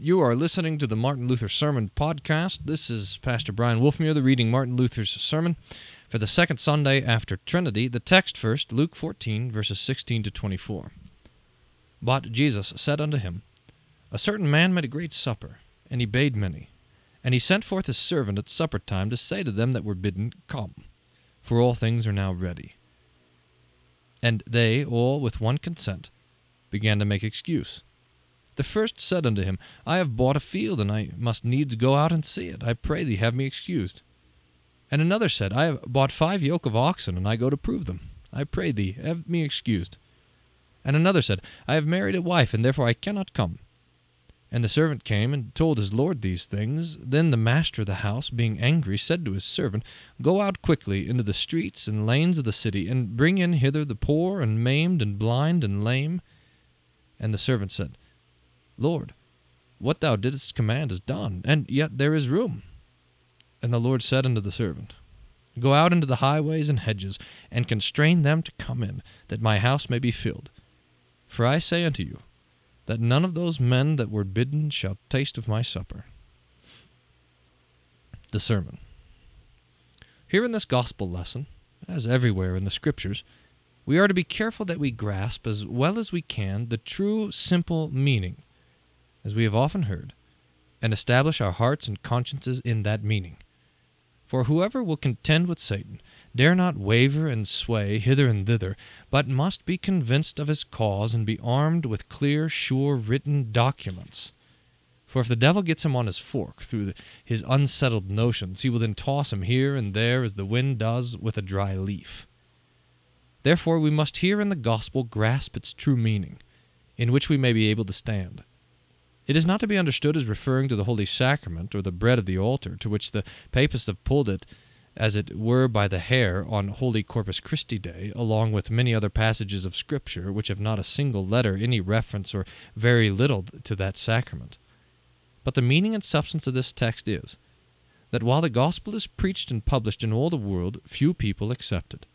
You are listening to the Martin Luther Sermon Podcast. This is Pastor Bryan Wolfmueller reading Martin Luther's sermon for the second Sunday after Trinity. The text first, Luke 14, verses 16 to 24. But Jesus said unto him, A certain man made a great supper, and he bade many. And he sent forth his servant at supper time to say to them that were bidden, Come, for all things are now ready. And they all with one consent began to make excuse. The first said unto him, I have bought a field, and I must needs go out and see it. I pray thee, have me excused. And another said, I have bought five yoke of oxen, and I go to prove them. I pray thee, have me excused. And another said, I have married a wife, and therefore I cannot come. And the servant came and told his lord these things. Then the master of the house, being angry, said to his servant, Go out quickly into the streets and lanes of the city, and bring in hither the poor, and maimed, and blind, and lame. And the servant said, Lord, what thou didst command is done, and yet there is room. And the Lord said unto the servant, Go out into the highways and hedges, and constrain them to come in, that my house may be filled. For I say unto you, that none of those men that were bidden shall taste of my supper. The Sermon. Here in this gospel lesson, as everywhere in the Scriptures, we are to be careful that we grasp as well as we can the true, simple meaning as we have often heard, and establish our hearts and consciences in that meaning. For whoever will contend with Satan dare not waver and sway hither and thither, but must be convinced of his cause and be armed with clear, sure, written documents. For if the devil gets him on his fork through his unsettled notions, he will then toss him here and there as the wind does with a dry leaf. Therefore we must here in the gospel grasp its true meaning, in which we may be able to stand. It is not to be understood as referring to the Holy Sacrament or the bread of the altar, to which the Papists have pulled it as it were by the hair on Holy Corpus Christi Day, along with many other passages of Scripture which have not a single letter any reference or very little to that sacrament. But the meaning and substance of this text is that while the gospel is preached and published in all the world, few people accept it.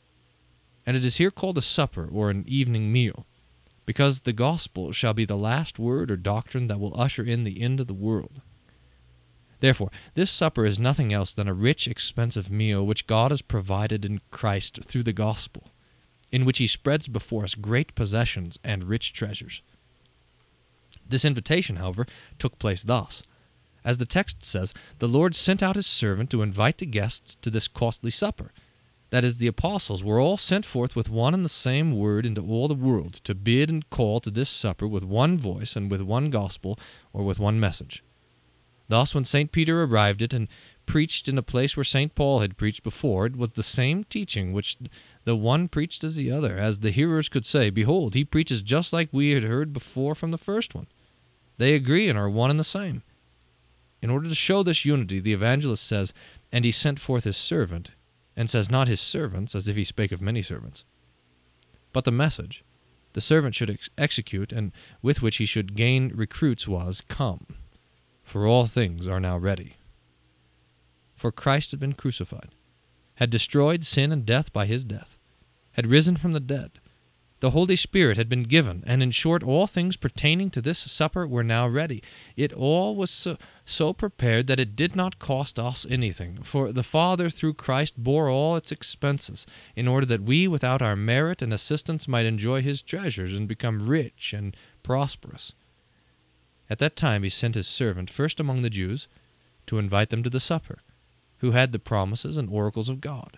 And it is here called a supper or an evening meal because the gospel shall be the last word or doctrine that will usher in the end of the world. Therefore, this supper is nothing else than a rich, expensive meal which God has provided in Christ through the gospel, in which he spreads before us great possessions and rich treasures. This invitation, however, took place thus. As the text says, the Lord sent out his servant to invite the guests to this costly supper that is, the apostles, were all sent forth with one and the same word into all the world, to bid and call to this supper with one voice and with one gospel, or with one message. Thus, when St. Peter arrived at and preached in a place where St. Paul had preached before, it was the same teaching which the one preached as the other, as the hearers could say, Behold, he preaches just like we had heard before from the first one. They agree and are one and the same. In order to show this unity, the evangelist says, And he sent forth his servant, and says not his servants, as if he spake of many servants. But the message the servant should ex- execute, and with which he should gain recruits, was, Come, for all things are now ready. For Christ had been crucified, had destroyed sin and death by his death, had risen from the dead, the Holy Spirit had been given, and in short, all things pertaining to this supper were now ready. It all was so, so, prepared that it did not cost us anything, for the Father through Christ bore all its expenses, in order that we, without our merit and assistance, might enjoy his treasures and become rich and prosperous. At that time he sent his servant first among the Jews to invite them to the supper, who had the promises and oracles of God.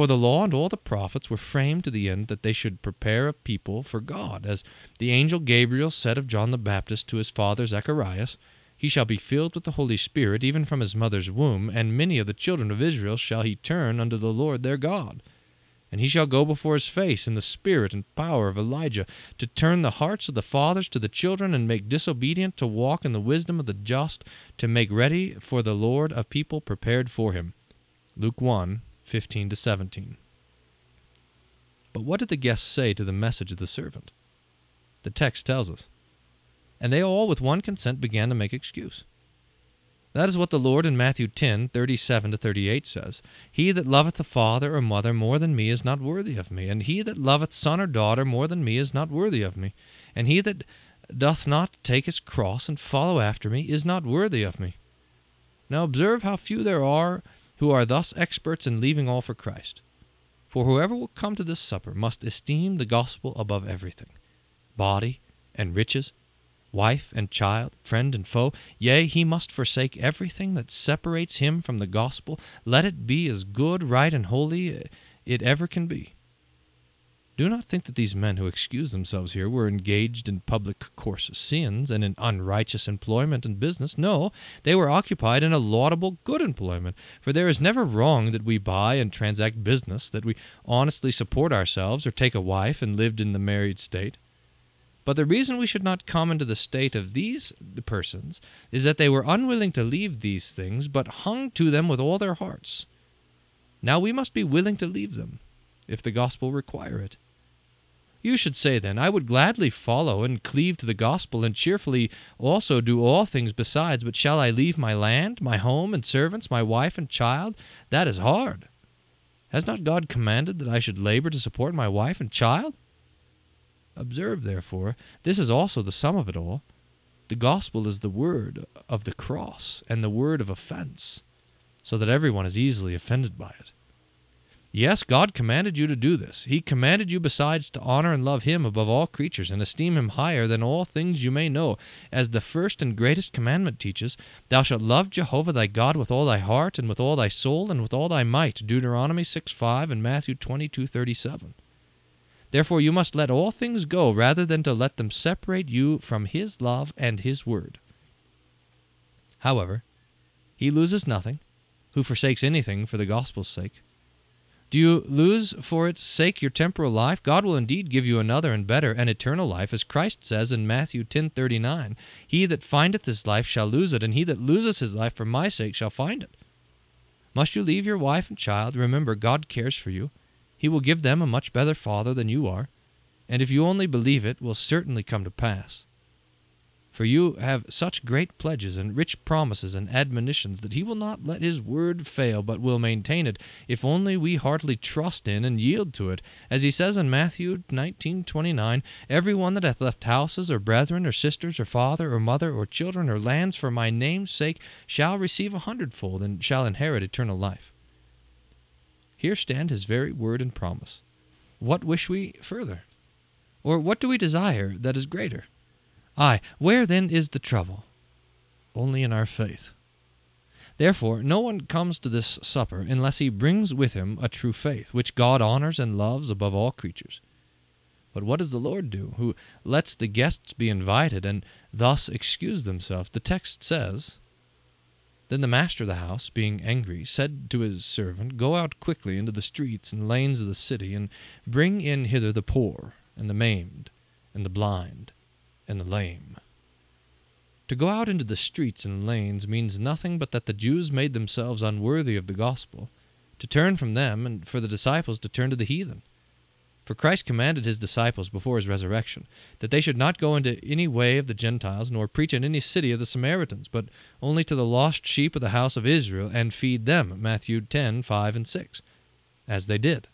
For the law and all the prophets were framed to the end that they should prepare a people for God, as the angel Gabriel said of John the Baptist to his father Zacharias, He shall be filled with the Holy Spirit even from his mother's womb, and many of the children of Israel shall he turn unto the Lord their God. And he shall go before his face in the spirit and power of Elijah, to turn the hearts of the fathers to the children, and make disobedient to walk in the wisdom of the just, to make ready for the Lord a people prepared for him. Luke 1 15 to 17. But what did the guests say to the message of the servant? The text tells us. And they all with one consent began to make excuse. That is what the Lord in Matthew 10, 37 to 38 says. He that loveth the father or mother more than me is not worthy of me, and he that loveth son or daughter more than me is not worthy of me, and he that doth not take his cross and follow after me is not worthy of me. Now observe how few there are who are thus experts in leaving all for Christ. For whoever will come to this supper must esteem the gospel above everything body and riches, wife and child, friend and foe. Yea, he must forsake everything that separates him from the gospel, let it be as good, right, and holy it ever can be. Do not think that these men who excuse themselves here were engaged in public coarse sins and in unrighteous employment and business. No, they were occupied in a laudable good employment. For there is never wrong that we buy and transact business, that we honestly support ourselves, or take a wife and lived in the married state. But the reason we should not come into the state of these persons is that they were unwilling to leave these things, but hung to them with all their hearts. Now we must be willing to leave them, if the gospel require it. You should say then, I would gladly follow and cleave to the gospel, and cheerfully also do all things besides, but shall I leave my land, my home and servants, my wife and child? That is hard. Has not God commanded that I should labor to support my wife and child? Observe, therefore, this is also the sum of it all. The gospel is the word of the cross and the word of offense, so that everyone is easily offended by it. Yes, God commanded you to do this. He commanded you besides to honor and love Him above all creatures, and esteem Him higher than all things you may know. As the first and greatest commandment teaches, Thou shalt love Jehovah thy God with all thy heart, and with all thy soul, and with all thy might. Deuteronomy 6 5 and Matthew twenty two thirty seven. Therefore you must let all things go, rather than to let them separate you from His love and His word. However, he loses nothing who forsakes anything for the gospel's sake. Do you lose for its sake your temporal life? God will indeed give you another and better and eternal life, as Christ says in Matthew 10:39, "He that findeth his life shall lose it, and he that loseth his life for my sake shall find it." Must you leave your wife and child? Remember, God cares for you. He will give them a much better father than you are, and if you only believe it, will certainly come to pass. For you have such great pledges and rich promises and admonitions that he will not let his word fail, but will maintain it, if only we heartily trust in and yield to it. As he says in Matthew 19:29, "Every one that hath left houses, or brethren, or sisters, or father, or mother, or children, or lands for my name's sake shall receive a hundredfold, and shall inherit eternal life." Here stand his very word and promise. What wish we further? Or what do we desire that is greater? Ay, where then is the trouble? Only in our faith. Therefore, no one comes to this supper unless he brings with him a true faith, which God honors and loves above all creatures. But what does the Lord do, who lets the guests be invited and thus excuse themselves? The text says, Then the master of the house, being angry, said to his servant, Go out quickly into the streets and lanes of the city, and bring in hither the poor, and the maimed, and the blind and the lame. To go out into the streets and lanes means nothing but that the Jews made themselves unworthy of the gospel, to turn from them, and for the disciples to turn to the heathen. For Christ commanded his disciples before his resurrection that they should not go into any way of the Gentiles, nor preach in any city of the Samaritans, but only to the lost sheep of the house of Israel, and feed them. Matthew 10 5 and 6. As they did.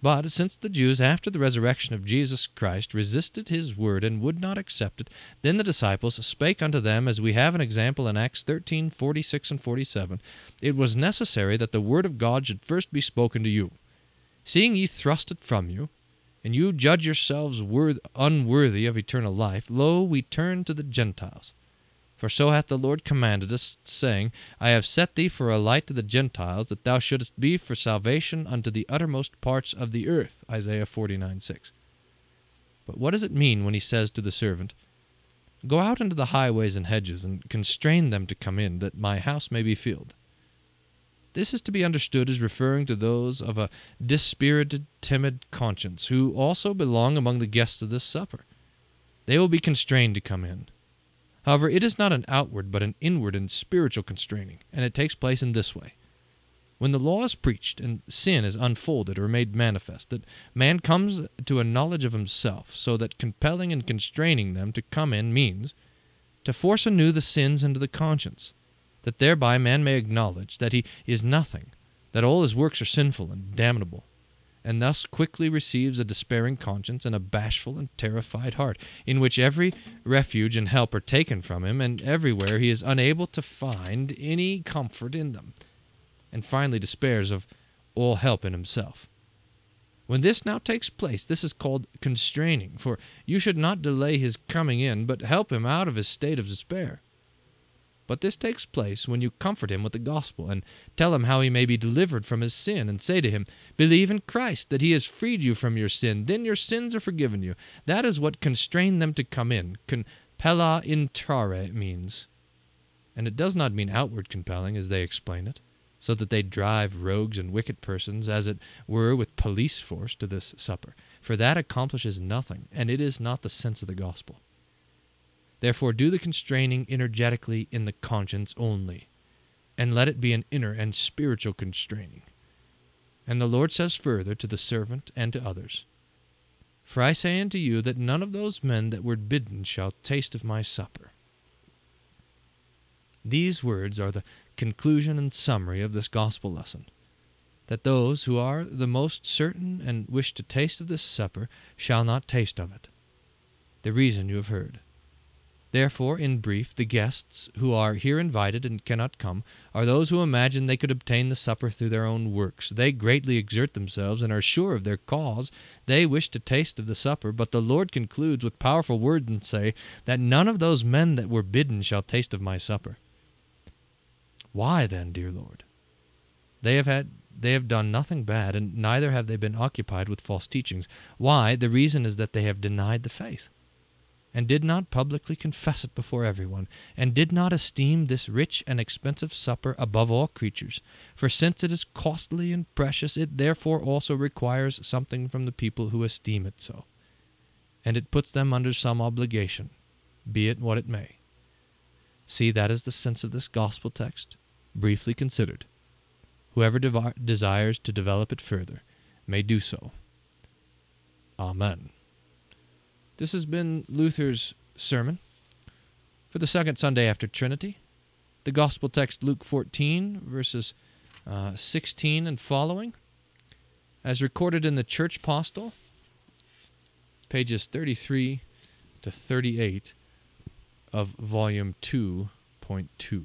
But since the Jews, after the resurrection of Jesus Christ, resisted his word and would not accept it, then the disciples spake unto them, as we have an example in Acts 13 46 and 47, It was necessary that the word of God should first be spoken to you. Seeing ye thrust it from you, and you judge yourselves worth, unworthy of eternal life, lo, we turn to the Gentiles. For so hath the Lord commanded us, saying, I have set thee for a light to the Gentiles, that thou shouldest be for salvation unto the uttermost parts of the earth. Isaiah 49 6. But what does it mean when he says to the servant, Go out into the highways and hedges, and constrain them to come in, that my house may be filled? This is to be understood as referring to those of a dispirited, timid conscience, who also belong among the guests of this supper. They will be constrained to come in. However, it is not an outward, but an inward and spiritual constraining, and it takes place in this way. When the law is preached and sin is unfolded or made manifest, that man comes to a knowledge of himself, so that compelling and constraining them to come in means to force anew the sins into the conscience, that thereby man may acknowledge that he is nothing, that all his works are sinful and damnable, and thus quickly receives a despairing conscience and a bashful and terrified heart, in which every refuge and help are taken from him, and everywhere he is unable to find any comfort in them, and finally despairs of all help in himself. When this now takes place, this is called constraining, for you should not delay his coming in, but help him out of his state of despair. But this takes place when you comfort him with the gospel, and tell him how he may be delivered from his sin, and say to him, Believe in Christ, that he has freed you from your sin, then your sins are forgiven you. That is what constrain them to come in. Compelle intrare means. And it does not mean outward compelling, as they explain it, so that they drive rogues and wicked persons, as it were with police force, to this supper. For that accomplishes nothing, and it is not the sense of the gospel. Therefore do the constraining energetically in the conscience only, and let it be an inner and spiritual constraining. And the Lord says further to the servant and to others, For I say unto you that none of those men that were bidden shall taste of my supper. These words are the conclusion and summary of this gospel lesson that those who are the most certain and wish to taste of this supper shall not taste of it. The reason you have heard. Therefore, in brief, the guests who are here invited and cannot come are those who imagine they could obtain the supper through their own works. They greatly exert themselves and are sure of their cause. They wish to taste of the supper, but the Lord concludes with powerful words and say that none of those men that were bidden shall taste of my supper. Why then, dear Lord? They have had they have done nothing bad, and neither have they been occupied with false teachings. Why? The reason is that they have denied the faith and did not publicly confess it before everyone, and did not esteem this rich and expensive supper above all creatures. For since it is costly and precious, it therefore also requires something from the people who esteem it so. And it puts them under some obligation, be it what it may. See, that is the sense of this gospel text, briefly considered. Whoever de- desires to develop it further may do so. Amen. This has been Luther's sermon for the second Sunday after Trinity. The gospel text, Luke 14, verses uh, 16 and following, as recorded in the Church Postil, pages 33 to 38 of volume 2.2.